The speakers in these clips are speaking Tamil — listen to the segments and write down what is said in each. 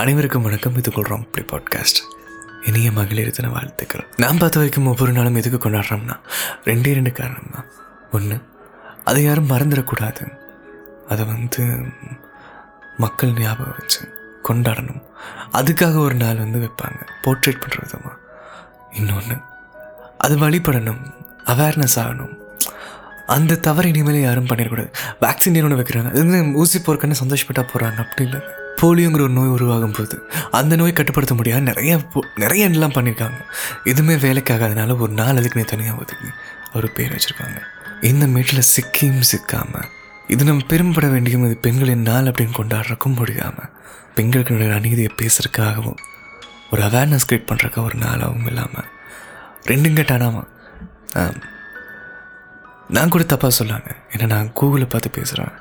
அனைவருக்கும் வணக்கம். இது கொள்கிறோம் இப்படி பாட்காஸ்ட் இனிய மகளிர் தின வாழ்த்துக்கள். நான் பார்த்த வரைக்கும் ஒவ்வொரு நாளும் எதுக்கு கொண்டாடுறோம்னா ரெண்டே ரெண்டு காரணம் தான் ஒன்று அதை யாரும் மறந்துடக்கூடாது. அதை வந்து மக்கள் ஞாபகம் வச்சு கொண்டாடணும். அதுக்காக ஒரு நாள் வந்து வைப்பாங்க. போர்ட்ரேட் பண்ணுற விதமாக இன்னொன்று அது வழிபடணும் அவேர்னஸ் ஆகணும். அந்த தவறு இனிமேல் யாரும் பண்ணிடக்கூடாது. வேக்சின் ஒன்று வைக்கிறாங்க. அது வந்து ஊசி போர்க்கன்னு சந்தோஷப்பட்டா போகிறாங்க அப்படி இல்லை. போலியோங்கிற ஒரு நோய் உருவாகும் போது அந்த நோய் கட்டுப்படுத்த முடியாது நிறைய போ- நிறைய எல்லாம் பண்ணியிருக்காங்க. எதுவுமே வேலைக்காகாதனால ஒரு நாள் அதுக்குமே தனியாக ஒதுக்கி அவர் பேர் வச்சுருக்காங்க. இந்த மீட்டில் சிக்கியும் சிக்காமல் இது நம்ம பெரும்பட வேண்டியும் இது பெண்களின் நாள் அப்படின்னு கொண்டாடுறக்கும் முடியாமல் பெண்களுக்கு அநீதியை பேசுறதுக்காகவும் ஒரு அவேர்னஸ் க்ரியேட் பண்ணுறக்க ஒரு நாளாகவும் இல்லாமல் ரெண்டும் கேட்டானாமா? நான் கூட தப்பாக சொல்லாங்க ஏன்னா நான் கூகுளில் பார்த்து பேசுகிறேன்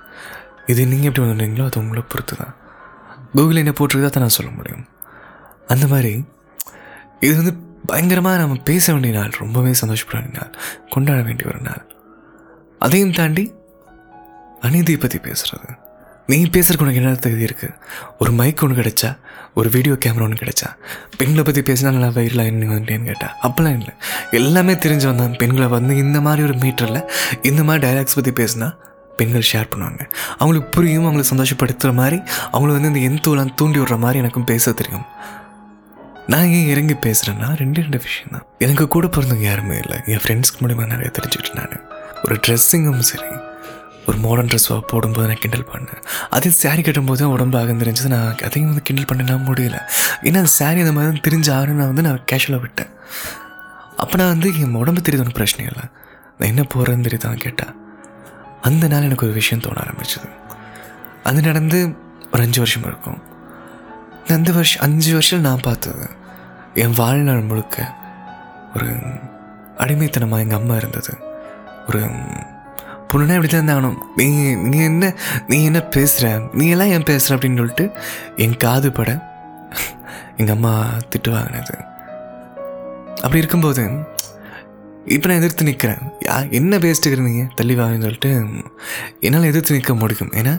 இது நீங்கள் எப்படி வந்துடுறீங்களோ அது உங்களை பொறுத்து தான் கூகுள் என்ன போட்டிருக்கா தான் நான் சொல்ல முடியும். அந்த மாதிரி இது வந்து பயங்கரமாக நம்ம பேச வேண்டிய நாள் ரொம்பவே சந்தோஷப்பட வேண்டிய நாள் கொண்டாட வேண்டிய ஒரு நாள். அதையும் தாண்டி அநீதியை பற்றி பேசுகிறது நீ பேசுறதுக்கு உனக்கு என்ன தகுதி இருக்குது ஒரு மைக் ஒன்று கிடைச்சா ஒரு வீடியோ கேமரா ஒன்று கிடைச்சா பெண்களை பற்றி பேசினா நல்லா வயிறில் என்ன வந்துட்டேன்னு கேட்டால் அப்போல்லாம் இல்லை. எல்லாமே தெரிஞ்சு வந்தான் பெண்களை வந்து இந்த மாதிரி ஒரு மீட்டரில் இந்த மாதிரி டைலாக்ஸ் பற்றி பேசினா பெண்கள் ஷேர் பண்ணுவாங்க. அவங்களுக்கு புரியும் அவங்கள சந்தோஷப்படுத்துகிற மாதிரி அவங்கள வந்து இந்த எந்தோலாம் தூண்டி விடுற மாதிரி எனக்கும் பேச தெரியும். நான் ஏன் இறங்கி பேசுகிறேன்னா ரெண்டு ரெண்டு விஷயம் தான். எனக்கு கூட பிறந்தவங்க யாருமே இல்லை. என் ஃப்ரெண்ட்ஸ்க்கு மூலிமா நிறைய தெரிஞ்சுட்டு நான். ஒரு ட்ரெஸ்ஸிங்கும் சரி ஒரு மாடர்ன் ட்ரெஸ் போடும்போது நான் கிண்டல் பண்ணேன். அதே saree கட்டும்போது உடம்பு தெரிஞ்சது நான் அதையும் வந்து கிண்டல் பண்ணினா முடியல. ஏன்னா அந்த saree அந்த மாதிரி தெரிஞ்ச ஆறுன்னு நான் வந்து நான் கேஷுவலாக விட்டேன். அப்போ நான் வந்து என் உடம்பு தெரியுது ஒன்றும் பிரச்சனை இல்லை. நான் என்ன போகிறேன்னு தெரியுதான் கேட்டேன் அந்த நாள் எனக்கு ஒரு விஷயம் தோண ஆரம்பிச்சது. அது நடந்து ஒரு அஞ்சு வருஷம் இருக்கும். அந்த வருஷம் அஞ்சு வருஷம் நான் பார்த்தது என் வாழ்நாள் முழுக்க ஒரு அடிமைத்தனமாக எங்கள் அம்மா இருந்தது. ஒரு பொண்ணுனா இப்படி தான் ஆகணும் நீ நீ என்ன நீ என்ன பேசுகிற நீ எல்லாம் ஏன் பேசுகிற அப்படின்னு சொல்லிட்டு என் காது பட எங்கள் அம்மா திட்டு வாங்கினது அப்படி இருக்கும்போது இப்போ நான் எதிர்த்து நிற்கிறேன் யா என்ன பேசிட்டு நீங்கள் தள்ளி வாங்கன்னு சொல்லிட்டு என்னால் எதிர்த்து நிற்க முடியும். ஏன்னா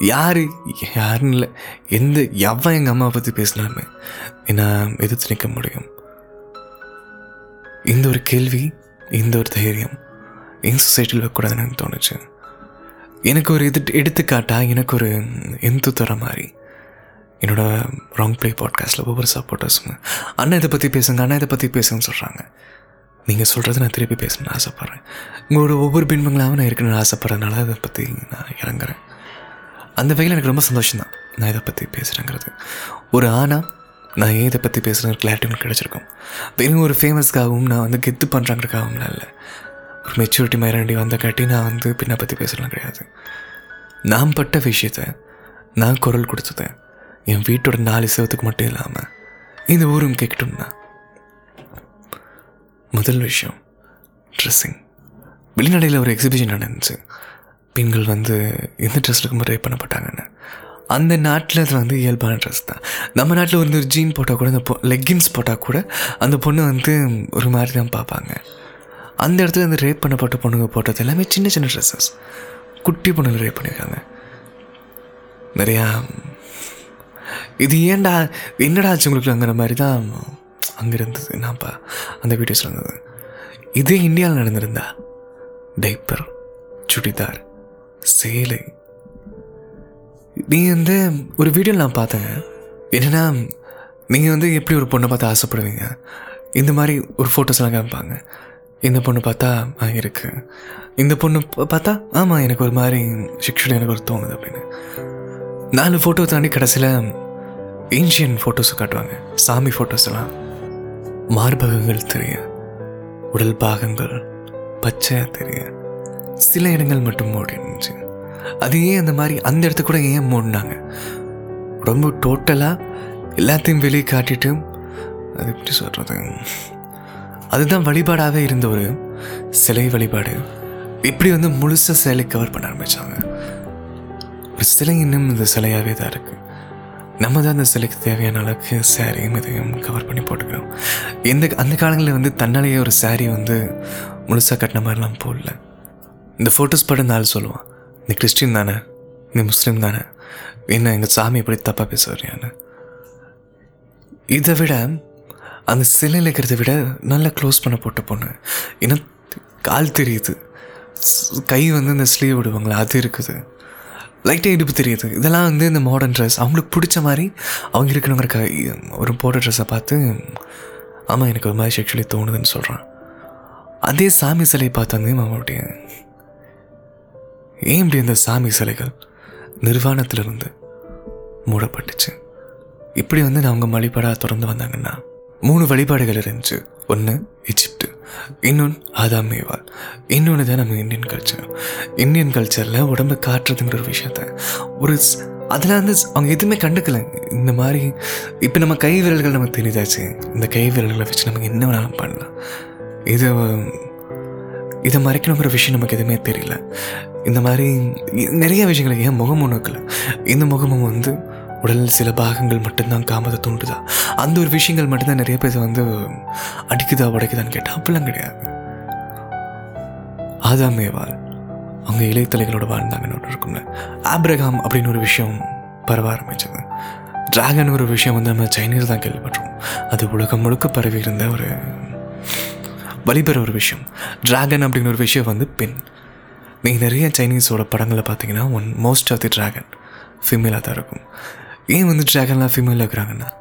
யார் யாருன்னு இல்லை எந்த எவன் எங்கள் அம்மாவை பற்றி பேசினாலுமே நான் எதிர்த்து நிற்க முடியும். இந்த ஒரு கேள்வி இந்த ஒரு தைரியம் என் சொசைட்டியில் வைக்கக்கூடாதுன்னு எனக்கு தோணுச்சு. எனக்கு ஒரு எதிர் எடுத்துக்காட்டாக எனக்கு ஒரு எந்த தர மாதிரி என்னோட ராங் ப்ளே பாட்காஸ்ட்டில் ஒவ்வொரு சப்போர்ட்டர்ஸுங்க அண்ணா இதை பற்றி பேசுங்க அண்ணா இதை பற்றி பேசுங்கன்னு சொல்கிறாங்க நீங்கள் சொல்கிறத நான் திருப்பி பேசணும்னு ஆசைப்பட்றேன். உங்களோட ஒவ்வொரு பின்பங்களாகவும் நான் இருக்கணும்னு ஆசைப்பட்றதுனால அதை பற்றி நான் இறங்குறேன். அந்த வகையில் எனக்கு ரொம்ப சந்தோஷம் தான் நான் இதை பற்றி பேசுகிறேங்கிறது ஒரு ஆனா நான் ஏன் இதை பற்றி பேசுகிற கிளாரிட்டி எனக்கு கிடச்சிருக்கும். வெறும் ஒரு ஃபேமஸ்க்காகவும் நான் வந்து கெத்து பண்ணுறாங்கிறக்காகவும் இல்லை. ஒரு மெச்சூரிட்டி மைராண்டி வந்த காட்டி நான் வந்து பின்ன பற்றி பேசலாம் கிடையாது. நான் பட்ட விஷயத்த நான் குரல் கொடுத்ததை என் வீட்டோட நாலு செவத்துக்கு மட்டும் இல்லாமல் இந்த ஊரும் கேட்கட்டும்னா முதல் விஷயம். ட்ரெஸ்ஸிங் வெளிநாடையில் ஒரு எக்ஸிபிஷன் நடந்துச்சு. பெண்கள் வந்து எந்த ட்ரெஸ் இருக்கும்போது ரேப் பண்ணப்பட்டாங்கன்னு. அந்த நாட்டில் அது வந்து இயல்பான ட்ரெஸ் தான். நம்ம நாட்டில் வந்து ஒரு ஜீன் போட்டால் கூட அந்த பொ லெக்கின்ஸ் போட்டால் கூட அந்த பொண்ணு வந்து ஒரு மாதிரி தான் பார்ப்பாங்க. அந்த இடத்துல அந்த ரேப் பண்ணப்பட்ட பொண்ணுங்க போட்டது எல்லாமே சின்ன சின்ன ட்ரெஸ்ஸஸ் குட்டி பொண்ணுங்க ரேப் பண்ணியிருக்காங்க நிறையா இது ஏன்டா என்னடா ஆச்சு உங்களுக்கு அங்கிற மாதிரி தான் அங்கே இருந்தது நான்ப்பா அந்த வீடியோஸில் இருந்தது இதே இந்தியாவில் நடந்திருந்தா டைப்பர் சுடிதார் சேலை. நீங்கள் வந்து ஒரு வீடியோ நான் பார்த்தேங்க என்னென்னா நீங்கள் வந்து எப்படி ஒரு பொண்ணை பார்த்து ஆசைப்படுவீங்க? இந்த மாதிரி ஒரு ஃபோட்டோஸ்லாம் காமிப்பாங்க. இந்த பொண்ணு பார்த்தா இருக்கு. இந்த பொண்ணு பார்த்தா ஆமாம் எனக்கு ஒரு மாதிரி சிக்ஷன் எனக்கு ஒரு தோணுது அப்படின்னு. நாலு ஃபோட்டோ தாண்டி கடைசியில் ஏன்ஷியன் ஃபோட்டோஸ் காட்டுவாங்க. சாமி ஃபோட்டோஸ் எல்லாம். மார்பகங்கள் தெரிய உடல் பாகங்கள் பச்சையாக தெரிய சில இடங்கள் மட்டும் மூடி இருந்துச்சு அது ஏன் அந்த மாதிரி அந்த இடத்த கூட ஏன் மூடினாங்க? ரொம்ப டோட்டலாக எல்லாத்தையும் வெளியே காட்டிட்டு அது எப்படி சொல்கிறது அதுதான் வழிபாடாகவே இருந்த ஒரு சிலை வழிபாடு. இப்படி வந்து முழுசாக சிலை கவர் பண்ண ஆரம்பித்தாங்க ஒரு சிலை இன்னும் இந்த சிலையாகவே தான் இருக்குது நம்ம தான் அந்த சிலைக்கு தேவையான அளவுக்கு சாரியும் இதையும் கவர் பண்ணி போட்டுக்கிறோம். எந்த அந்த காலங்களில் வந்து தன்னாலேயே ஒரு saree வந்து முழுசாக கட்டின மாதிரிலாம் போடல. இந்த ஃபோட்டோஸ் படம் இந்த ஆள் சொல்லுவான். நீ கிறிஸ்டின் தானே? நீ முஸ்லீம் தானே? என்ன எங்கள் சாமி எப்படி தப்பாக பேச வரியான்னு இதை விட அந்த சிலையில் இருக்கிறத விட நல்லா க்ளோஸ் பண்ண போட்டு பொண்ணு. ஏன்னா கால் தெரியுது. கை வந்து இந்த ஸ்லீவ் விடுவாங்களா அது இருக்குது. லைட்டாக இடுப்பு தெரியுது. இதெல்லாம் வந்து இந்த மாடர்ன் ட்ரெஸ் அவங்களுக்கு பிடிச்ச மாதிரி அவங்க இருக்கணுங்கிற ஒரு போட்ட ட்ரெஸ்ஸை பார்த்து ஆமாம் எனக்கு ஒரு மாதிரி செக்ஷுவலி தோணுதுன்னு சொல்கிறான் அதே சாமி சிலை பார்த்தாங்க அவனுடைய ஏன் இப்படி இந்த சாமி சிலைகள் நிர்வாணத்திலிருந்து மூடப்பட்டுச்சு? இப்படி வந்து நான் அவங்க வழிபாடாக தொடர்ந்து வந்தாங்கன்னா மூணு வழிபாடுகள் இருந்துச்சு. ஒன்று எஜிப்ட் இன்னொன்று ஆதாம் மேவால். இன்னொன்று தான் நம்ம இந்தியன் கல்ச்சர் இந்தியன் கல்ச்சரில் உடம்பை காட்டுறதுங்கிற ஒரு விஷயத்த. ஒரு அதில் வந்து அவங்க எதுவுமே கண்டுக்கல. இந்த மாதிரி இப்போ நம்ம கை விரல்கள் நமக்கு தெரிஞ்சாச்சு. இந்த கை விரல்களை வச்சு நமக்கு என்ன வேணாலும் பண்ணலாம். இது இதை மறைக்கணுங்கிற விஷயம் நமக்கு எதுவுமே தெரியல. இந்த மாதிரி நிறைய விஷயங்கள் ஏன் முகம் ஒன்றுக்கல இந்த முகமும் வந்து உடல் சில பாகங்கள் மட்டும்தான் காமத்தை தூண்டுதா? அந்த ஒரு விஷயங்கள் மட்டும்தான் நிறைய பேர் வந்து அடிக்குதா உடைக்குதான்னு கேட்டால் அப்படிலாம் கிடையாது. ஆதாமேவால் அவங்க இலைத்தலைகளோட வாழ்ந்தாங்கன்னு ஒன்று இருக்கும்ல. ஆப்ரகாம் அப்படின்னு ஒரு விஷயம் பரவ ஆரம்பிச்சது. டிராகன் ஒரு விஷயம் வந்து நம்ம சைனீஸ் தான் கேள்விப்பட்டோம். அது உலகம் முழுக்க பரவி இருந்த ஒரு வழிபெற ஒரு விஷயம். டிராகன் அப்படின்னு ஒரு விஷயம் வந்து பெண். நீங்கள் நிறைய சைனீஸோட படங்களை பார்த்தீங்கன்னா one most of the dragon ஃபீமேலாக தான் இருக்கும். ஏன் வந்து ட்ராகன்லாம் ஃபீமேலாக இருக்கிறாங்கன்னா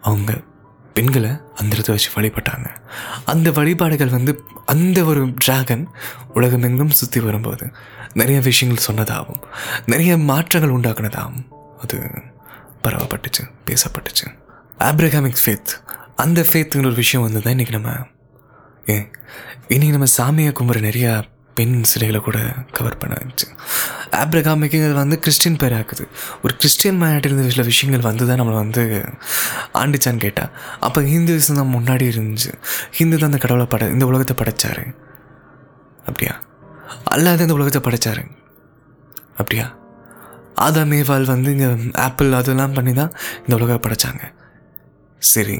அவங்க பெண்களை அந்த இடத்த வச்சு வழிபட்டாங்க. அந்த வழிபாடுகள் வந்து அந்த ஒரு டிராகன் உலகமெங்கும் சுற்றி வரும்போது நிறைய விஷயங்கள் சொன்னதாகவும் நிறைய மாற்றங்கள் உண்டாக்குனதாகவும் அது பரவப்பட்டுச்சு பேசப்பட்டுச்சு. ஆப்ரகாமிக் ஃபேத் அந்த ஃபேத்துங்கிற ஒரு விஷயம் வந்து தான் இன்றைக்கி நம்ம ஏன்? இன்றைக்கி நம்ம சாமியை கும்புற நிறையா பெண் சிலைகளை கூட கவர் பண்ண இருந்துச்சு ஆப்ரகாமிக்குங்கிறது வந்து கிறிஸ்டின் பேர் ஆக்குது ஒரு கிறிஸ்டியன் மேனாட்டில் சில விஷயங்கள் வந்து தான் நம்மளை வந்து ஆண்டுச்சான்னு கேட்டால் அப்போ ஹிந்துவிசம் தான் முன்னாடி இருந்துச்சு. ஹிந்து தான் அந்த கடவுளை பட இந்த உலகத்தை படைச்சாரு. அப்படியா? அல்லாத இந்த உலகத்தை படைச்சாரு. அப்படியா? ஆதா மேவால் வந்து இங்கே ஆப்பிள் அதெல்லாம் பண்ணி தான் இந்த உலகத்தை படைச்சாங்க. சரி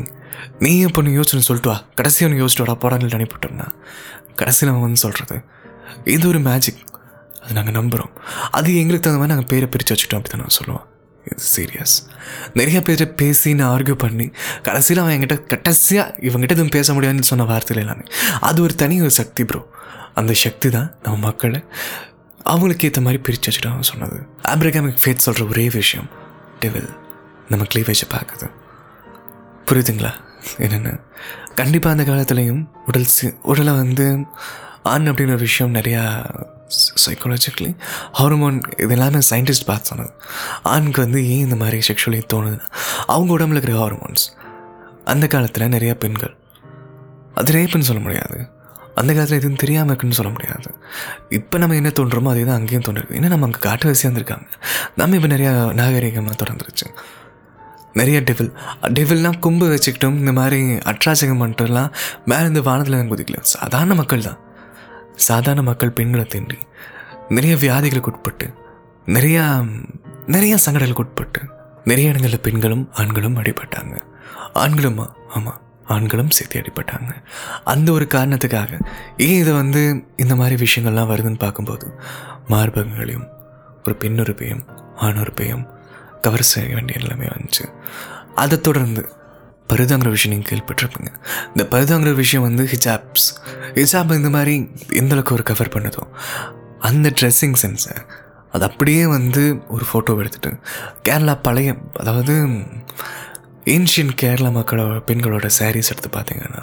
நீ இப்போ நீ சொல்லிட்டு வா. கடைசி ஒன்று யோசிச்சுட்டு வாடா போடாங்கள்ட்டு அனுப்பிவிட்டோம்னா. கடைசியில் அவன் வந்து சொல்கிறது இது ஒரு மேஜிக் அது நாங்கள் நம்புகிறோம் அது எங்களுக்கு தகுந்த மாதிரி நாங்கள் பேரை பிரித்து வச்சுட்டோம் அப்படி தான் நான் சொல்லுவேன். இது சீரியஸ் நிறைய பேர் பேசி நான் ஆர்கியூ பண்ணி கடைசியில் அவன் என்கிட்ட கடைசியாக இவங்ககிட்ட எதுவும் பேச முடியாதுன்னு சொன்ன வார்த்தையில் எல்லாமே. அது ஒரு தனி ஒரு சக்தி ப்ரோ அந்த சக்தி தான் நம்ம மக்களை அவங்களுக்கு ஏற்ற மாதிரி பிரித்து வச்சுட்டு அவன் சொன்னது. ஆப்ரகாமிக் ஃபேத் சொல்கிற ஒரே விஷயம் டெவில் நம்ம கிளீவேஜை பார்க்குது புரியுதுங்களா? என்னென்ன? கண்டிப்பாக அந்த காலத்துலேயும் உடல் உடலை வந்து ஆண் அப்படின்ற விஷயம் நிறையா சைக்காலஜிக்கலி ஹார்மோன் இது எல்லாமே சயின்டிஸ்ட் பார்த்து சொன்னது. ஆணுக்கு வந்து ஏன் இந்த மாதிரி செக்ஷுவலி தோணுது அவங்க உடம்புல இருக்கிற ஹார்மோன்ஸ் அந்த காலத்தில் நிறையா பெண்கள் அது ரேப்புன்னு சொல்ல முடியாது. அந்த காலத்தில் எதுவும் தெரியாமல் இருக்குன்னு சொல்ல முடியாது. இப்போ நம்ம என்ன தோன்றோமோ அதே தான் அங்கேயும் தோன்றுது. ஏன்னா நம்ம அங்கே காட்டு வசியாக இருந்திருக்காங்க நம்ம இப்போ நிறையா நாகரிகமாக தொடர்ந்துருச்சு. நிறைய டெவில் டெவில்லாம் கும்பு வச்சுக்கிட்டும் இந்த மாதிரி அட்ராசகம் மட்டும்லாம் மேலே இந்த வானத்தில் குதிக்கல. சாதாரண மக்கள் தான் சாதாரண மக்கள் பெண்களை தேண்டி நிறைய வியாதிகளுக்கு உட்பட்டு நிறையா நிறைய சங்கடங்களுக்கு உட்பட்டு நிறைய இடங்களில் பெண்களும் ஆண்களும் அடிபட்டாங்க. ஆண்களுமா ஆமாம் ஆண்களும் சேர்த்து அடிபட்டாங்க. அந்த ஒரு காரணத்துக்காக ஏன் இதை வந்து இந்த மாதிரி விஷயங்கள்லாம் வருதுன்னு பார்க்கும்போது மார்பகங்களையும் ஒரு பெண்ணுறுப்பையும் ஆணுறுப்பையும் கவர் செய்ய வேண்டிய நிலைமை வந்துச்சு. அதை தொடர்ந்து பருதாங்கிற விஷயம் நீங்கள் கேள்விப்பட்டிருப்பீங்க. இந்த பருதாங்கிற விஷயம் வந்து ஹிஜாப்ஸ். ஹிஜாப் இந்த மாதிரி எந்தளவுக்கு ஒரு கவர் பண்ணுதோ அந்த ட்ரெஸ்ஸிங் சென்ஸை அது அப்படியே வந்து ஒரு ஃபோட்டோ எடுத்துட்டு கேரளா பழைய அதாவது ஏன்ஷியன் கேரளா மக்களோட பெண்களோட சாரீஸ் எடுத்து பார்த்தீங்கன்னா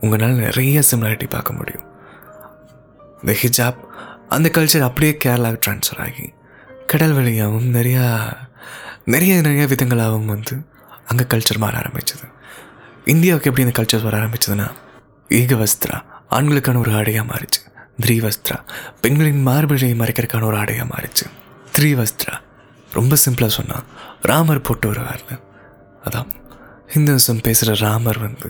உங்களால் நிறைய சிமிலாரிட்டி பார்க்க முடியும். இந்த ஹிஜாப் அந்த கல்ச்சர் அப்படியே கேரளாவுக்கு ட்ரான்ஸ்ஃபர் ஆகி கடல் வழியாகவும் நிறையா நிறைய நிறைய விதங்களாகவும் வந்து அங்கே கல்ச்சர் மாற ஆரம்பிச்சது. இந்தியாவுக்கு எப்படி இந்த கல்ச்சர் வர ஆரம்பிச்சதுன்னா ஈக வஸ்திரா ஆண்களுக்கான ஒரு ஆடையாக மாறிச்சு. த்ரீ வஸ்திரா பெண்களின் மார்பிழையை மறைக்கிறதுக்கான ஒரு ஆடையாக மாறிச்சு. த்ரீ வஸ்திரா ரொம்ப சிம்பிளாக சொன்னால் ராமர் போட்டு வருவார்ல அதான் ஹிந்துசம் பேசுகிற ராமர் வந்து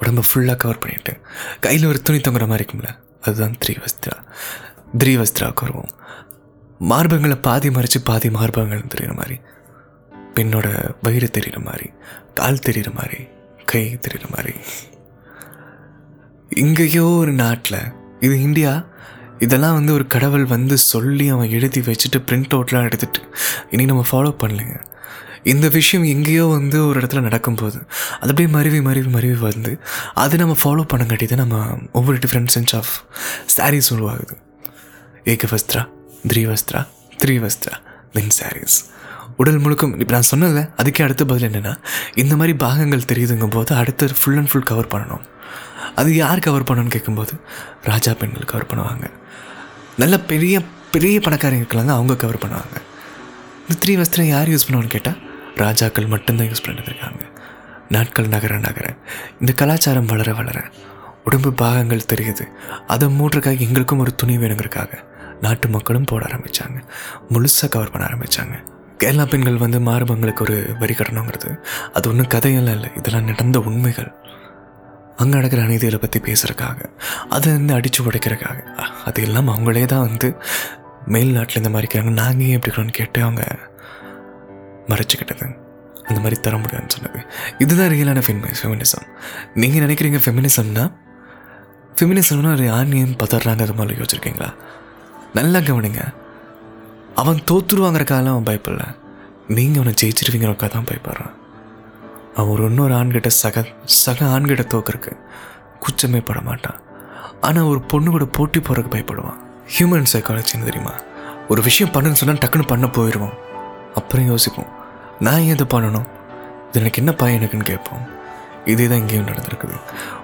உடம்பை ஃபுல்லாக கவர் பண்ணிட்டு கையில் ஒரு துணி தொங்குற மாதிரி இருக்கும்ல அதுதான் த்ரீ வஸ்திரா த்ரீ வஸ்திராவுக்கு வருவோம். மார்பங்களை பாதி மறைச்சு பாதி மார்பங்கள் தெரியுற மாதிரி பெண்ணோட வயிறு தெரியுற மாதிரி கால் தெரிகிற மாதிரி கை தெரிகிற மாதிரி. இங்கேயோ ஒரு நாட்டில் இது இந்தியா? இதெல்லாம் வந்து ஒரு கடவுள் வந்து சொல்லி அவன் எழுதி வச்சுட்டு பிரிண்ட் அவுட்லாம் எடுத்துட்டு இனி நம்ம ஃபாலோ பண்ணலைங்க. இந்த விஷயம் எங்கேயோ வந்து ஒரு இடத்துல நடக்கும்போது அது அப்படியே மருவி மருவி மருவி வந்து அது நம்ம ஃபாலோ பண்ணங்காட்டி தான் நம்ம ஒவ்வொரு டிஃப்ரெண்ட் சென்ஸ் ஆஃப் சாரீஸ் உருவாகுது. ஏகவஸ்திரா த்ரீ வஸ்திரா தென் சாரீஸ் உடல் முழுக்கும் இப்போ நான் சொன்னதில்ல அதுக்கே அடுத்த பதில் என்னென்னா இந்த மாதிரி பாகங்கள் தெரியுதுங்கும் போது அடுத்து ஃபுல் அண்ட் ஃபுல் கவர் பண்ணணும். அது யார் கவர் பண்ணணும்னு கேட்கும்போது ராஜா பெண்கள் கவர் பண்ணுவாங்க. நல்ல பெரிய பெரிய பணக்காரங்க இருக்கலாங்க அவங்க கவர் பண்ணுவாங்க. இந்த த்ரீ வஸ்திரம் யார் யூஸ் பண்ணுவான்னு கேட்டால் ராஜாக்கள் மட்டும்தான் யூஸ் பண்ணிட்டு இருக்காங்க. நாட்கள் நகர நகர. இந்த கலாச்சாரம் வளர வளர உடம்பு பாகங்கள் தெரியுது. அதை மூடுறக்காக எங்களுக்கும் ஒரு துணி வேணுங்கிறதுக்காக நாட்டு மக்களும் போட ஆரம்பித்தாங்க முழுசாக கவர் பண்ண ஆரம்பித்தாங்க கேரளா பெண்கள் வந்து மார்பங்களுக்கு ஒரு வரி கட்டணுங்கிறது. அது ஒன்றும் கதையெல்லாம் இல்லை. இதெல்லாம் நடந்த உண்மைகள். அங்கே நடக்கிற அநீதிகளை பற்றி பேசுகிறக்காக அதை வந்து அடித்து உடைக்கிறக்காக அது எல்லாம் அவங்களே தான் வந்து மேல் நாட்டில் இந்த மாதிரி இருக்கிறாங்க. நாங்கள் ஏன் எப்படி இருக்கிறோன்னு கேட்டு அவங்க மறைச்சிக்கிட்டது. அந்த மாதிரி தர முடியாதுன்னு சொன்னது. இதுதான் ரியலான ஃபெமினி ஃபெமினிசம் நீங்கள் நினைக்கிறீங்க ஃபெமினிசம்னா ஃபெமினிசம்னா ஒரு ஆணியம் பதறாங்க அது மாதிரி யோசிச்சிருக்கீங்களா? நல்லா கவனிங்க. அவன் தோத்துருவாங்கிறக்காலாம் அவன் பயப்படல. நீங்கள் அவனை ஜெயிச்சிருவீங்கிறக்காக தான் பயப்படுறான். அவன் ஒரு இன்னொரு ஆண்கிட்ட சக சக ஆண்கிட்ட தோக்கறக்கு குச்சமே பட மாட்டான். ஆனால் ஒரு பொண்ணு கூட போட்டி போகிறக்கு பயப்படுவான். ஹியூமன் சைக்காலஜின்னு தெரியுமா? ஒரு விஷயம் பண்ணுன்னு சொன்னால் டக்குன்னு பண்ண போயிடுவோம். அப்புறம் யோசிப்போம். நான் ஏன் இதை பண்ணணும்? இது எனக்கு என்ன பயன் எனக்குன்னு கேட்போம். இதே தான் இங்கேயும் நடந்திருக்குது.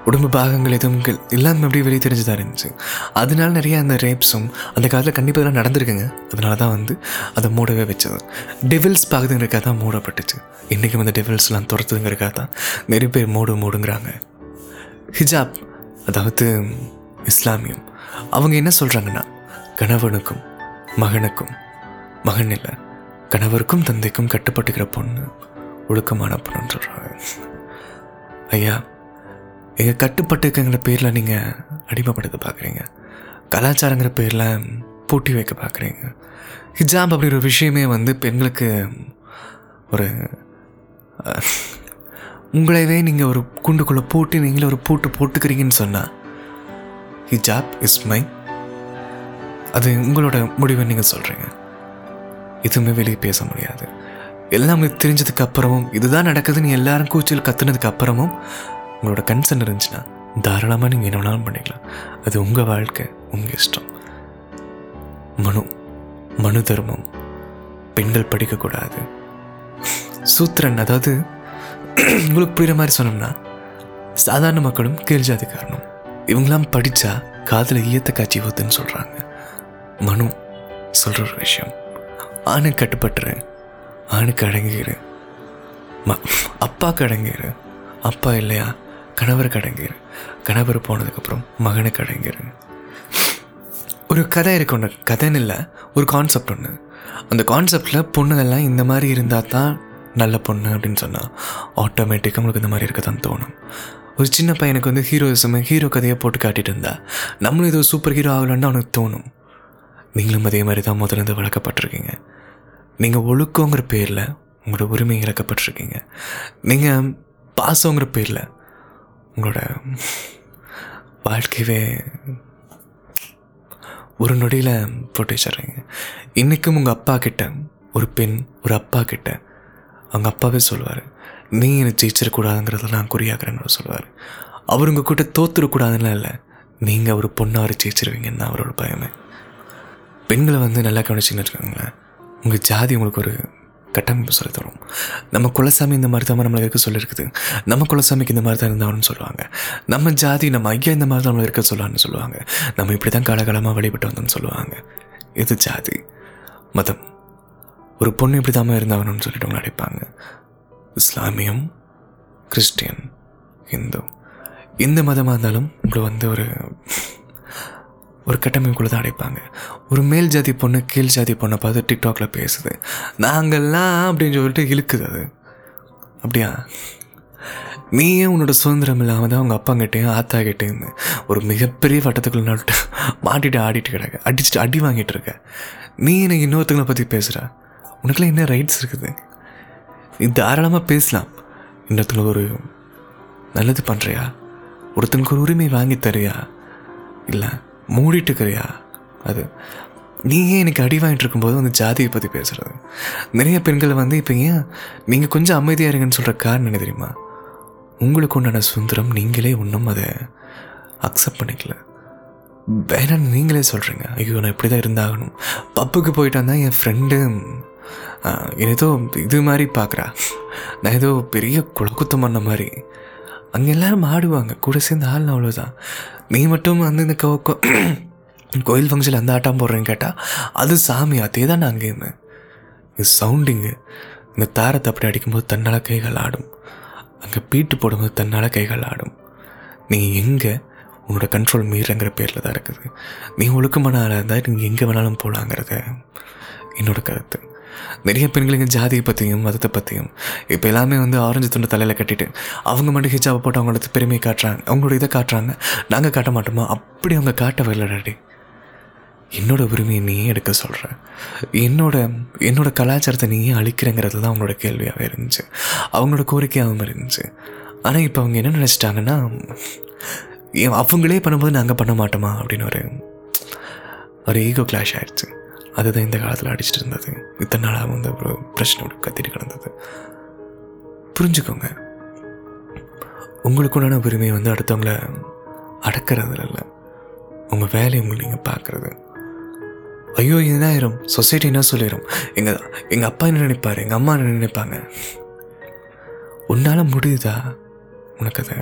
உடம்பு பாகங்கள் எதுவும் எல்லாமே அப்படியே வெளியே தெரிஞ்சுதான் இருந்துச்சு. அதனால நிறைய அந்த ரேப்ஸும் அந்த காலத்தில் கண்டிப்பாக இதெல்லாம் நடந்திருக்குங்க. அதனால தான் வந்து அதை மூடவே வச்சது. டெவில்ஸ் பார்க்குதுங்கிறக்காக தான் மூடப்பட்டுச்சு. இன்றைக்கும் அந்த டெவில்ஸ்லாம் துரத்துதுங்கிறக்காக தான் நிறைய பேர் மூடு மூடுங்கிறாங்க. ஹிஜாப் அதாவது இஸ்லாமியம் அவங்க என்ன சொல்கிறாங்கன்னா கணவனுக்கும் மகனுக்கும் மகன் இல்லை கணவருக்கும் தந்தைக்கும் கட்டுப்பட்டுக்கிற பொண்ணு ஒழுக்கமான பொண்ணுன்னு சொல்கிறாங்க ஐயா எங்கள் கட்டுப்பட்டுக்குங்கிற பேரில் நீங்கள் அடிமைப்படுத்த பார்க்குறீங்க கலாச்சாரங்கிற பேரில் பூட்டி வைக்க பார்க்குறீங்க ஹிஜாப் அப்படிங்கிற ஒரு விஷயமே வந்து பெண்களுக்கு ஒரு உங்களைவே நீங்கள் ஒரு குண்டுக்குள்ளே போட்டு நீங்களே ஒரு பூட்டு போட்டுக்கிறீங்கன்னு சொன்னால் ஹிஜாப் இஸ் மை அது உங்களோட முடிவை நீங்கள் சொல்கிறீங்க எதுவுமே வெளியே பேச முடியாது. எல்லாமே தெரிஞ்சதுக்கு அப்புறமும் இதுதான் நடக்குதுன்னு எல்லாரும் கூச்சல் கத்துனதுக்கு அப்புறமும் உங்களோட கன்சர்ன் இருந்துச்சுன்னா தாராளமாக நீங்கள் என்ன வேணாலும் பண்ணிக்கலாம். அது உங்கள் வாழ்க்கை உங்கள் இஷ்டம். மனு மனு தர்மம். பெண்கள் படிக்கக்கூடாது. சூத்திரன் அதாவது உங்களுக்கு புரியுற மாதிரி சொன்னோம்னா சாதாரண மக்களும் கீழ் ஜாதிக்காரனும். இவங்களாம் படித்தா காதில் ஈயத்த காட்சி ஊத்துன்னு சொல்கிறாங்க மனு சொல்கிற ஒரு விஷயம். ஆணை கட்டுப்பட்டுறேன். ஆணுக்கு அடங்கிரு ம அப்பாவுக்கு அடங்கிரு அப்பா இல்லையா? கணவருக்கு அடங்கிரு கணவர் போனதுக்கப்புறம் மகனுக்கு அடங்கிரு ஒரு கதை இருக்கு ஒன்று கதைன்னு இல்லை ஒரு கான்செப்ட் ஒன்று அந்த கான்செப்டில் பொண்ணுங்கள்லாம் இந்த மாதிரி இருந்தால் தான் நல்ல பொண்ணு அப்படின்னு சொன்னால் ஆட்டோமேட்டிக்காக உங்களுக்கு இந்த மாதிரி இருக்க தான் தோணும். ஒரு சின்ன பையனுக்கு வந்து ஹீரோயிசம் ஹீரோ கதையை போட்டு காட்டிட்டு இருந்தா நம்மளும் இது ஒரு சூப்பர் ஹீரோ ஆகலன்னு அவனுக்கு தோணும். நீங்களும் அதே மாதிரி தான் முதல்ல இருந்து வளர்க்கப்பட்டிருக்கீங்க. நீங்கள் ஒழுக்கங்கிற பேரில் உங்களோட உரிமை இழக்கப்பட்டிருக்கீங்க. நீங்கள் பாசங்கிற பேரில் உங்களோட வாழ்க்கையவே ஒரு நொடியில் போட்டு வச்சிடுறீங்க. இன்றைக்கும் உங்கள் அப்பா கிட்ட ஒரு பெண் ஒரு அப்பா கிட்ட அவங்க அப்பாவே சொல்லுவார் நீ எனக்கு ஜெயிச்சிடக்கூடாதுங்கிறத நான் குறியாக்குறேன்னு சொல்லுவார். அவர் உங்கள் கிட்ட தோத்துடக்கூடாதுன்னு இல்லை நீங்கள் ஒரு பொண்ணாரு ஜெயிச்சிருவீங்கன்னு தான் அவரோட பயமே. பெண்களை வந்து நல்லா கவனிச்சுன்னு வச்சுக்கோங்களேன். உங்கள் ஜாதி உங்களுக்கு ஒரு கட்டமைப்பு சொல்லி தரும் நம்ம குலசாமி இந்த மாதிரி தான் நம்மளை இருக்க சொல்லியிருக்குது நம்ம குலசாமிக்கு இந்த மாதிரி தான் இருந்தாலும் சொல்லுவாங்க. நம்ம ஜாதி நம்ம ஐயா இந்த மாதிரி தான் நம்மளை இருக்க சொல்லான்னு சொல்லுவாங்க. நம்ம இப்படி தான் காலகாலமாக வழிபட்டு வந்தோம்னு சொல்லுவாங்க. இது ஜாதி? மதம். ஒரு பொண்ணு இப்படி தான் இருந்தாகணும்னு சொல்லிட்டு அவங்களை அடைப்பாங்க இஸ்லாமியம் கிறிஸ்டியன் ஹிந்து. எந்த மதமாக இருந்தாலும் உங்களை வந்து ஒரு ஒரு கட்டமைப்புக்குள்ள தான் அடைப்பாங்க. ஒரு மேல் ஜாதி பொண்ணு கீழ் ஜாதி பொண்ணை பார்த்து டிக்டாக்ல பேசுது. நாங்கள்லாம் அப்படின்னு சொல்லிட்டு இழுக்குது அது. அப்படியா? நீயே உன்னோட சுதந்திரம் இல்லாமல் தான் உங்கள் அப்பாங்கிட்டேயும் ஆத்தா கிட்டேயும் ஒரு மிகப்பெரிய வட்டத்துக்குள்ள நட்டு மாட்டிட்டு ஆடிட்டு கிடக்க. அடிச்சுட்டு அடி வாங்கிட்டு இருக்க. நீ எனக்கு இன்னொருத்தங்களை பற்றி பேசுகிற உனக்குலாம் என்ன ரைட்ஸ் இருக்குது? நீ தாராளமாக பேசலாம். இன்னொருத்தங்களுக்கு ஒரு நல்லது பண்ணுறியா ஒருத்தனுக்கு ஒரு உரிமை வாங்கி தரியா? இல்லை. மூடிட்டுக்கிறியா? அது நீ ஏன் எனக்கு அடி வாங்கிட்டு இருக்கும்போது வந்து ஜாதியை பற்றி பேசுகிறது நிறைய பெண்கள் வந்து இப்போ ஏன் நீங்கள் கொஞ்சம் அமைதியாக இருங்கன்னு சொல்கிற காரணம் என்ன தெரியுமா? உங்களுக்கு உண்டான சுந்தரம் நீங்களே ஒன்றும் அதை அக்செப்ட் பண்ணிக்கல. வேணான்னு நீங்களே சொல்கிறீங்க ஐயோ நான் இப்படி தான் இருந்தாகணும். பப்புக்கு போயிட்டு வந்தால் என் ஃப்ரெண்டு ஏதோ இது மாதிரி பார்க்குறா நான் ஏதோ பெரிய குளக்குத்தம் பண்ண மாதிரி. அங்கே எல்லாரும் ஆடுவாங்க. கூட சேர்ந்து ஆடலாம் அவ்வளோதான் நீ மட்டும் வந்து இந்த கோ கோயில் ஃபங்க்ஷனில் அந்த ஆட்டம் போடுறேன்னு கேட்டால் அது சாமி அதே தான் நான் அங்கேயுமே இது சவுண்டிங்கு இந்த தாரத்தை அப்படி அடிக்கும்போது தன்னால் கைகள் ஆடும் அங்கே பீட்டு போடும்போது தன்னால் கைகள் ஆடும் நீ எங்கே உன்னோட கண்ட்ரோல் மீறங்கிற பேரில் தான் இருக்குது நீ ஒழுக்கமான ஆளாக இருந்தால் நீங்கள் எங்கே வேணாலும் போகலாங்கிறத என்னோட கருத்து நிறைய பெண்களுங்க ஜாதியை பற்றியும் மதத்தை பற்றியும் இப்போ எல்லாமே வந்து ஆரஞ்சு துண்டு தலையில் கட்டிட்டு அவங்க மட்டும் ஹிஜாவை போட்டு அவங்களோட பெருமையை காட்டுறாங்க. அவங்களோட இதை காட்டுறாங்க. நாங்கள் காட்ட மாட்டோமா? அப்படி அவங்க காட்ட வரலடாடி என்னோட உரிமையை நீயே எடுக்க சொல்கிற என்னோட என்னோட கலாச்சாரத்தை நீயே அழிக்கிறங்கிறது தான் அவங்களோட கேள்வியாகவே இருந்துச்சு. அவங்களோட கோரிக்கையாகவும் இருந்துச்சு. ஆனால் இப்போ அவங்க என்ன நினச்சிட்டாங்கன்னா அவங்களே பண்ணும்போது நாங்கள் பண்ண மாட்டோமா? அப்படின்னு ஒரு ஒரு ஈகோ கிளாஷ் ஆயிடுச்சு. அதுதான் இந்த காலத்தில் அடிச்சிட்டு இருந்தது. இத்தனை நாளாக வந்து ஒரு பிரச்சனை கத்திட்டு கிடந்தது. புரிஞ்சுக்கோங்க. உங்களுக்குண்டான உரிமை வந்து அடுத்தவங்கள அடக்கிறதுல இல்லை உங்கள் வேலையை உங்களை நீங்கள் பார்க்குறது. ஐயோ என்ன ஆயிரும். சொசைட்டி என்ன சொல்லிடும் எங்கள் எங்கள் அப்பா என்ன நினைப்பார்? எங்கள் அம்மா என்ன நினைப்பாங்க? உன்னால் முடியுதா? உனக்கு அதை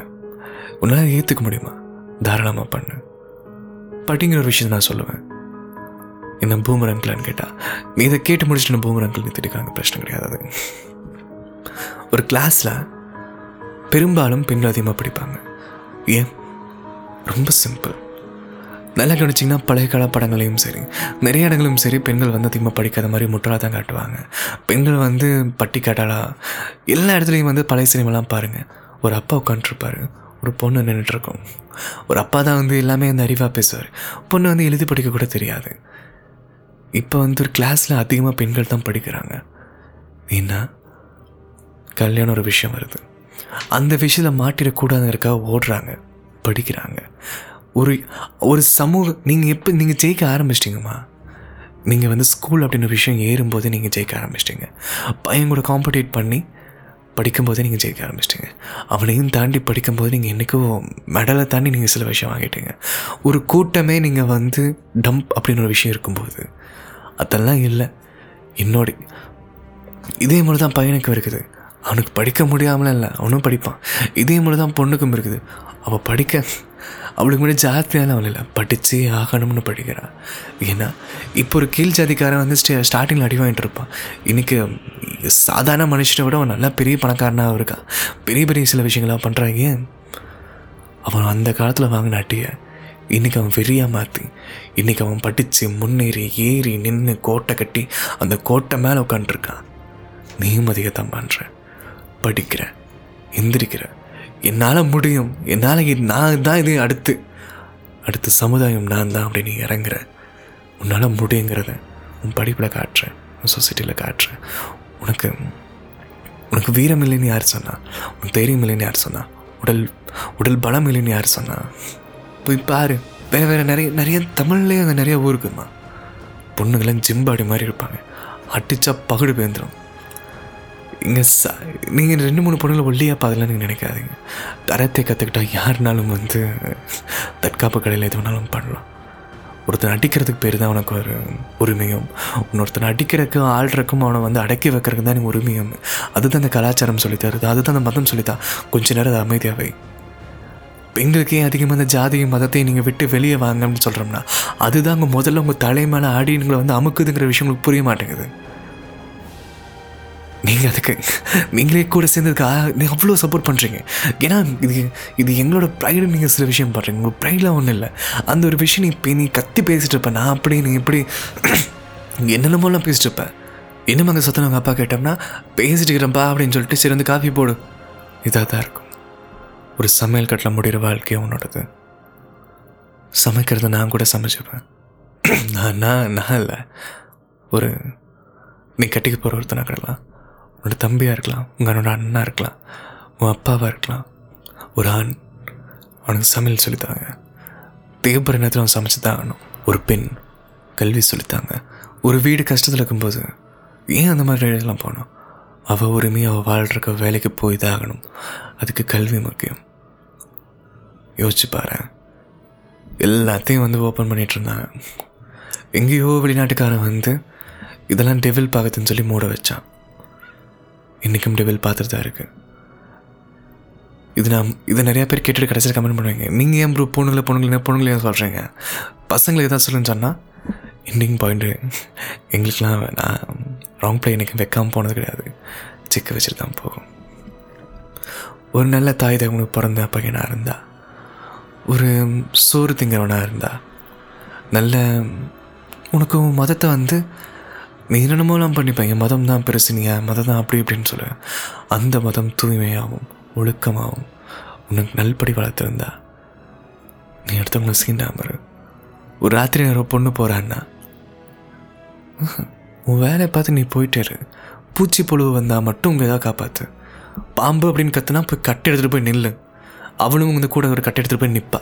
உன்னால் ஏற்றுக்க முடியுமா? தாராளமாக பண்ணு. படிங்கிற ஒரு விஷயத்தை நான் சொல்லுவேன். என்ன பூமர் அங்கிளான்னு கேட்டால் நீ இதை கேட்டு முடிச்சுட்டு நான் பூமர் அங்கிள் நிறுத்திட்டு பிரச்சனை கிடையாது அது. ஒரு கிளாஸில் பெரும்பாலும் பெண்கள் அதிகமாக படிப்பாங்க. ஏன்? ரொம்ப சிம்பிள் நல்லா கவனிச்சிங்கன்னா பழைய கால படங்களையும் சரி நிறைய இடங்களும் சரி பெண்கள் வந்து அதிகமாக படிக்காத மாதிரி முற்றாக தான் காட்டுவாங்க. பெண்கள் வந்து பட்டி காட்டாளா? எல்லா இடத்துலையும் வந்து பழைய சினிமாலாம் பாருங்கள் ஒரு அப்பா உட்காந்துருப்பாரு ஒரு பொண்ணு நின்றுட்டுருக்கும் ஒரு அப்பா தான் வந்து எல்லாமே அந்த அறிவாக பேசுவார். பொண்ணு வந்து எழுதி படிக்க கூட தெரியாது. இப்போ வந்து ஒரு கிளாஸில் அதிகமாக பெண்கள் தான் படிக்கிறாங்க. ஏன்னா கல்யாணம் ஒரு விஷயம் வருது. அந்த விஷயத்தில் மாட்டிடக்கூடாதுங்கிறக்காக ஓடுறாங்க படிக்கிறாங்க. ஒரு ஒரு சமூக நீங்கள் எப்போ நீங்கள் ஜெயிக்க ஆரம்பிச்சிட்டிங்கம்மா. நீங்கள் வந்து ஸ்கூல் அப்படின்ற விஷயம் ஏறும்போது நீங்கள் ஜெயிக்க ஆரம்பிச்சிட்டிங்க. பையன் கூட காம்படேட் பண்ணி படிக்கும்போதே நீங்கள் ஜெயிக்க ஆரம்பிச்சிட்டிங்க. அவனையும் தாண்டி படிக்கும்போது நீங்கள் என்றைக்கோ மெடலை தாண்டி நீங்கள் சில விஷயம் வாங்கிட்டீங்க. ஒரு கூட்டமே நீங்கள் வந்து டம்ப் அப்படின்னு ஒரு விஷயம் இருக்கும்போது அதெல்லாம் இல்லை. என்னோட இதே மாதிரி தான் பையனுக்கும் இருக்குது. அவனுக்கு படிக்க முடியாமலாம் இல்லை. அவனும் படிப்பான். இதே மாதிரி தான் பொண்ணுக்கும் இருக்குது. அவள் படிக்க அவளுக்கு முன்னாடி ஜாஸ்தியான அவள் இல்லை. படித்து ஆகணும்னு படிக்கிறான் ஏன்னா இப்போ ஒரு கீழ் ஜாதிக்காரன் வந்து ஸ்டே ஸ்டார்டிங்கில் அடி வாங்கிட்டு இருப்பான். இன்றைக்கி சாதாரண மனுஷனை விட அவன் நல்லா பெரிய பணக்காரனாக இருக்கான். பெரிய பெரிய சில விஷயங்களாக பண்ணுறாங்க அவன் அந்த காலத்தில் வாங்கின அட்டியை இன்றைக்கி அவன் வெறியாக மாற்றி இன்றைக்கி அவன் படித்து முன்னேறி ஏறி நின்று கோட்டை கட்டி அந்த கோட்டை மேலே உட்காந்துருக்கான் நீயும் தான் பண்ணுற படிக்கிற எந்திரிக்கிற. என்னால் முடியும். என்னால் நான் தான் இது அடுத்து. அடுத்த சமுதாயம் நான் தான் அப்படின்னு இறங்குற. உன்னால் முடியுங்கிறத உன் படிப்பில் காட்டுறேன் உன் சொசைட்டியில் காட்டுறேன் உனக்கு உனக்கு வீரம் இல்லைன்னு யார் சொன்னா? உன் தைரியம் இல்லைன்னு யார் சொன்னா? உடல் உடல் பலம் இல்லைன்னு யார் சொன்னா? போய் பாரு. வேறு வேறு நிறைய நிறைய தமிழ்லேயே அந்த நிறைய ஊர் இருக்குமா? பொண்ணுங்களாம் ஜிம்பாடி மாதிரி இருப்பாங்க. அடித்தா பகுடு பேந்துடும் இங்கே ச நீங்கள் ரெண்டு மூணு பொண்ணுங்களை ஒல்லியாக பார்க்கலாம் நீங்கள் நினைக்காதீங்க. கரத்தை கற்றுக்கிட்டா யாருனாலும் வந்து தற்காப்பு கடையில் எது வேணாலும் பண்ணலாம். ஒருத்தன் அடிக்கிறதுக்கு பேர் தான் உனக்கு ஒரு உரிமையும். இன்னொருத்தனை அடிக்கிறக்கும் ஆள்றதுக்கும் அவனை வந்து அடக்கி வைக்கிறதுக்கு தான் நீ உரிமையும். அதுதான் அந்த கலாச்சாரம் சொல்லித் தருது அதுதான் அந்த மதம் சொல்லித்தான் கொஞ்ச நேரம் அது அமைதியாகவே பெண்களுக்கே அதிகமாக அந்த ஜாதியும் மதத்தையும் நீங்கள் விட்டு வெளியே வாங்கன்னு சொல்கிறோம்னா அதுதான் உங்கள் முதல்ல உங்கள் தலை மேலே வந்து அமுக்குதுங்கிற விஷயம் உங்களுக்கு புரிய மாட்டேங்குது. நீங்கள் அதுக்கு நீங்களே கூட சேர்ந்ததுக்கு நீங்கள் அவ்வளோ சப்போர்ட் பண்ணுறீங்க ஏன்னா இது இது எங்களோட ப்ரைடு நீங்கள் சில விஷயம் பண்ணுறீங்க உங்கள் ப்ரைடெலாம் ஒன்றும் இல்லை. அந்த ஒரு விஷயம் நீ இப்போ நீ கத்தி பேசிட்டு இருப்ப. நான் அப்படி நீ எப்படி என்னென்னமோலாம் பேசிட்டு இருப்பேன் இன்னும் அங்கே சத்தம் உங்கள் அப்பா கேட்டோம்னா பேசிட்டு இருக்கிறப்பா அப்படின்னு சொல்லிட்டு சரி வந்து காஃபி போடு. இதாக தான் இருக்கும். ஒரு சமையல் கட்டில் முடிகிற வாழ்க்கையை உன்னோடது. சமைக்கிறத நான் கூட சமைச்சிப்பேன். நான் நான் நான் இல்லை. ஒரு நீ கட்டிக்க போகிற ஒருத்தனாக இருக்கலாம். உன்னோட தம்பியாக இருக்கலாம். உங்கள் அண்ணோட அண்ணா இருக்கலாம். உன் அப்பாவாக இருக்கலாம். ஒரு ஆண் அவனுக்கு சமையல் சொல்லித்தாங்க. தேவைப்படுற நேரத்தில் அவன் சமைச்சு தான் ஆகணும். ஒரு பெண் கல்வி சொல்லித்தாங்க. ஒரு வீடு கஷ்டத்தில் இருக்கும்போது ஏன் அந்த மாதிரி இதெல்லாம் போனோம் அவள் உரிமையை அவள் வாழ்கிறக்க வேலைக்கு போய் தான் ஆகணும். அதுக்கு கல்வி முக்கியம். யோசிச்சு பாரு. எல்லாத்தையும் வந்து ஓப்பன் பண்ணிகிட்டு இருந்தாங்க. எங்கேயோ வெளிநாட்டுக்காரன் வந்து இதெல்லாம் டெவில் பார்க்குதுன்னு சொல்லி மூட வச்சான். இன்றைக்கும் டெவில் பார்த்துட்டு தான் இருக்குது இது நான் இதை நிறையா பேர் கேட்டுட்டு கடைசியில் கமெண்ட் பண்ணுவீங்க. நீங்கள் ஏன் ப்ரூ பொண்ணுங்களை பொண்ணுங்களை பொண்ணுங்களே சொல்கிறீங்க பசங்களுக்கு எதாவது சொல்லுன்னு சொன்னால் எண்டிங் பாயிண்ட்டு எங்களுக்கெலாம் நான் ராங் பிளே எனக்கு வைக்காமல் போனது கிடையாது. சிக்க வச்சுட்டு தான் போகும். ஒரு நல்ல தாய் தகவனுக்கு பிறந்த பையனாக இருந்தா ஒரு சோறு திங்கிறவனாக இருந்தா நல்ல உனக்கு உன் மதத்தை வந்து நீ என்னென்னமோலாம் பண்ணிப்பாங்க மதம் தான் பெருசு மதம் தான் அப்படி இப்படின்னு சொல்லுவேன் அந்த மதம் தூய்மையாகவும் ஒழுக்கமாகவும் உனக்கு நல்படி வளர்த்துருந்தா நீ அடுத்தவங்களை சீண்டாம ஒரு ராத்திரி நேரம் பொண்ணு போகிறான்னா உன் வேலையை பார்த்து நீ போயிட்டே இரு. பூச்சி பொழுவு வந்தால் மட்டும் உங்கள் ஏதாவது காப்பாற்று பாம்பு அப்படின்னு கத்துனா போய் கட்டை எடுத்துகிட்டு போய் நில்லு. அவளும் வந்து கூட ஒரு கட்டை எடுத்துகிட்டு போய் நிற்பா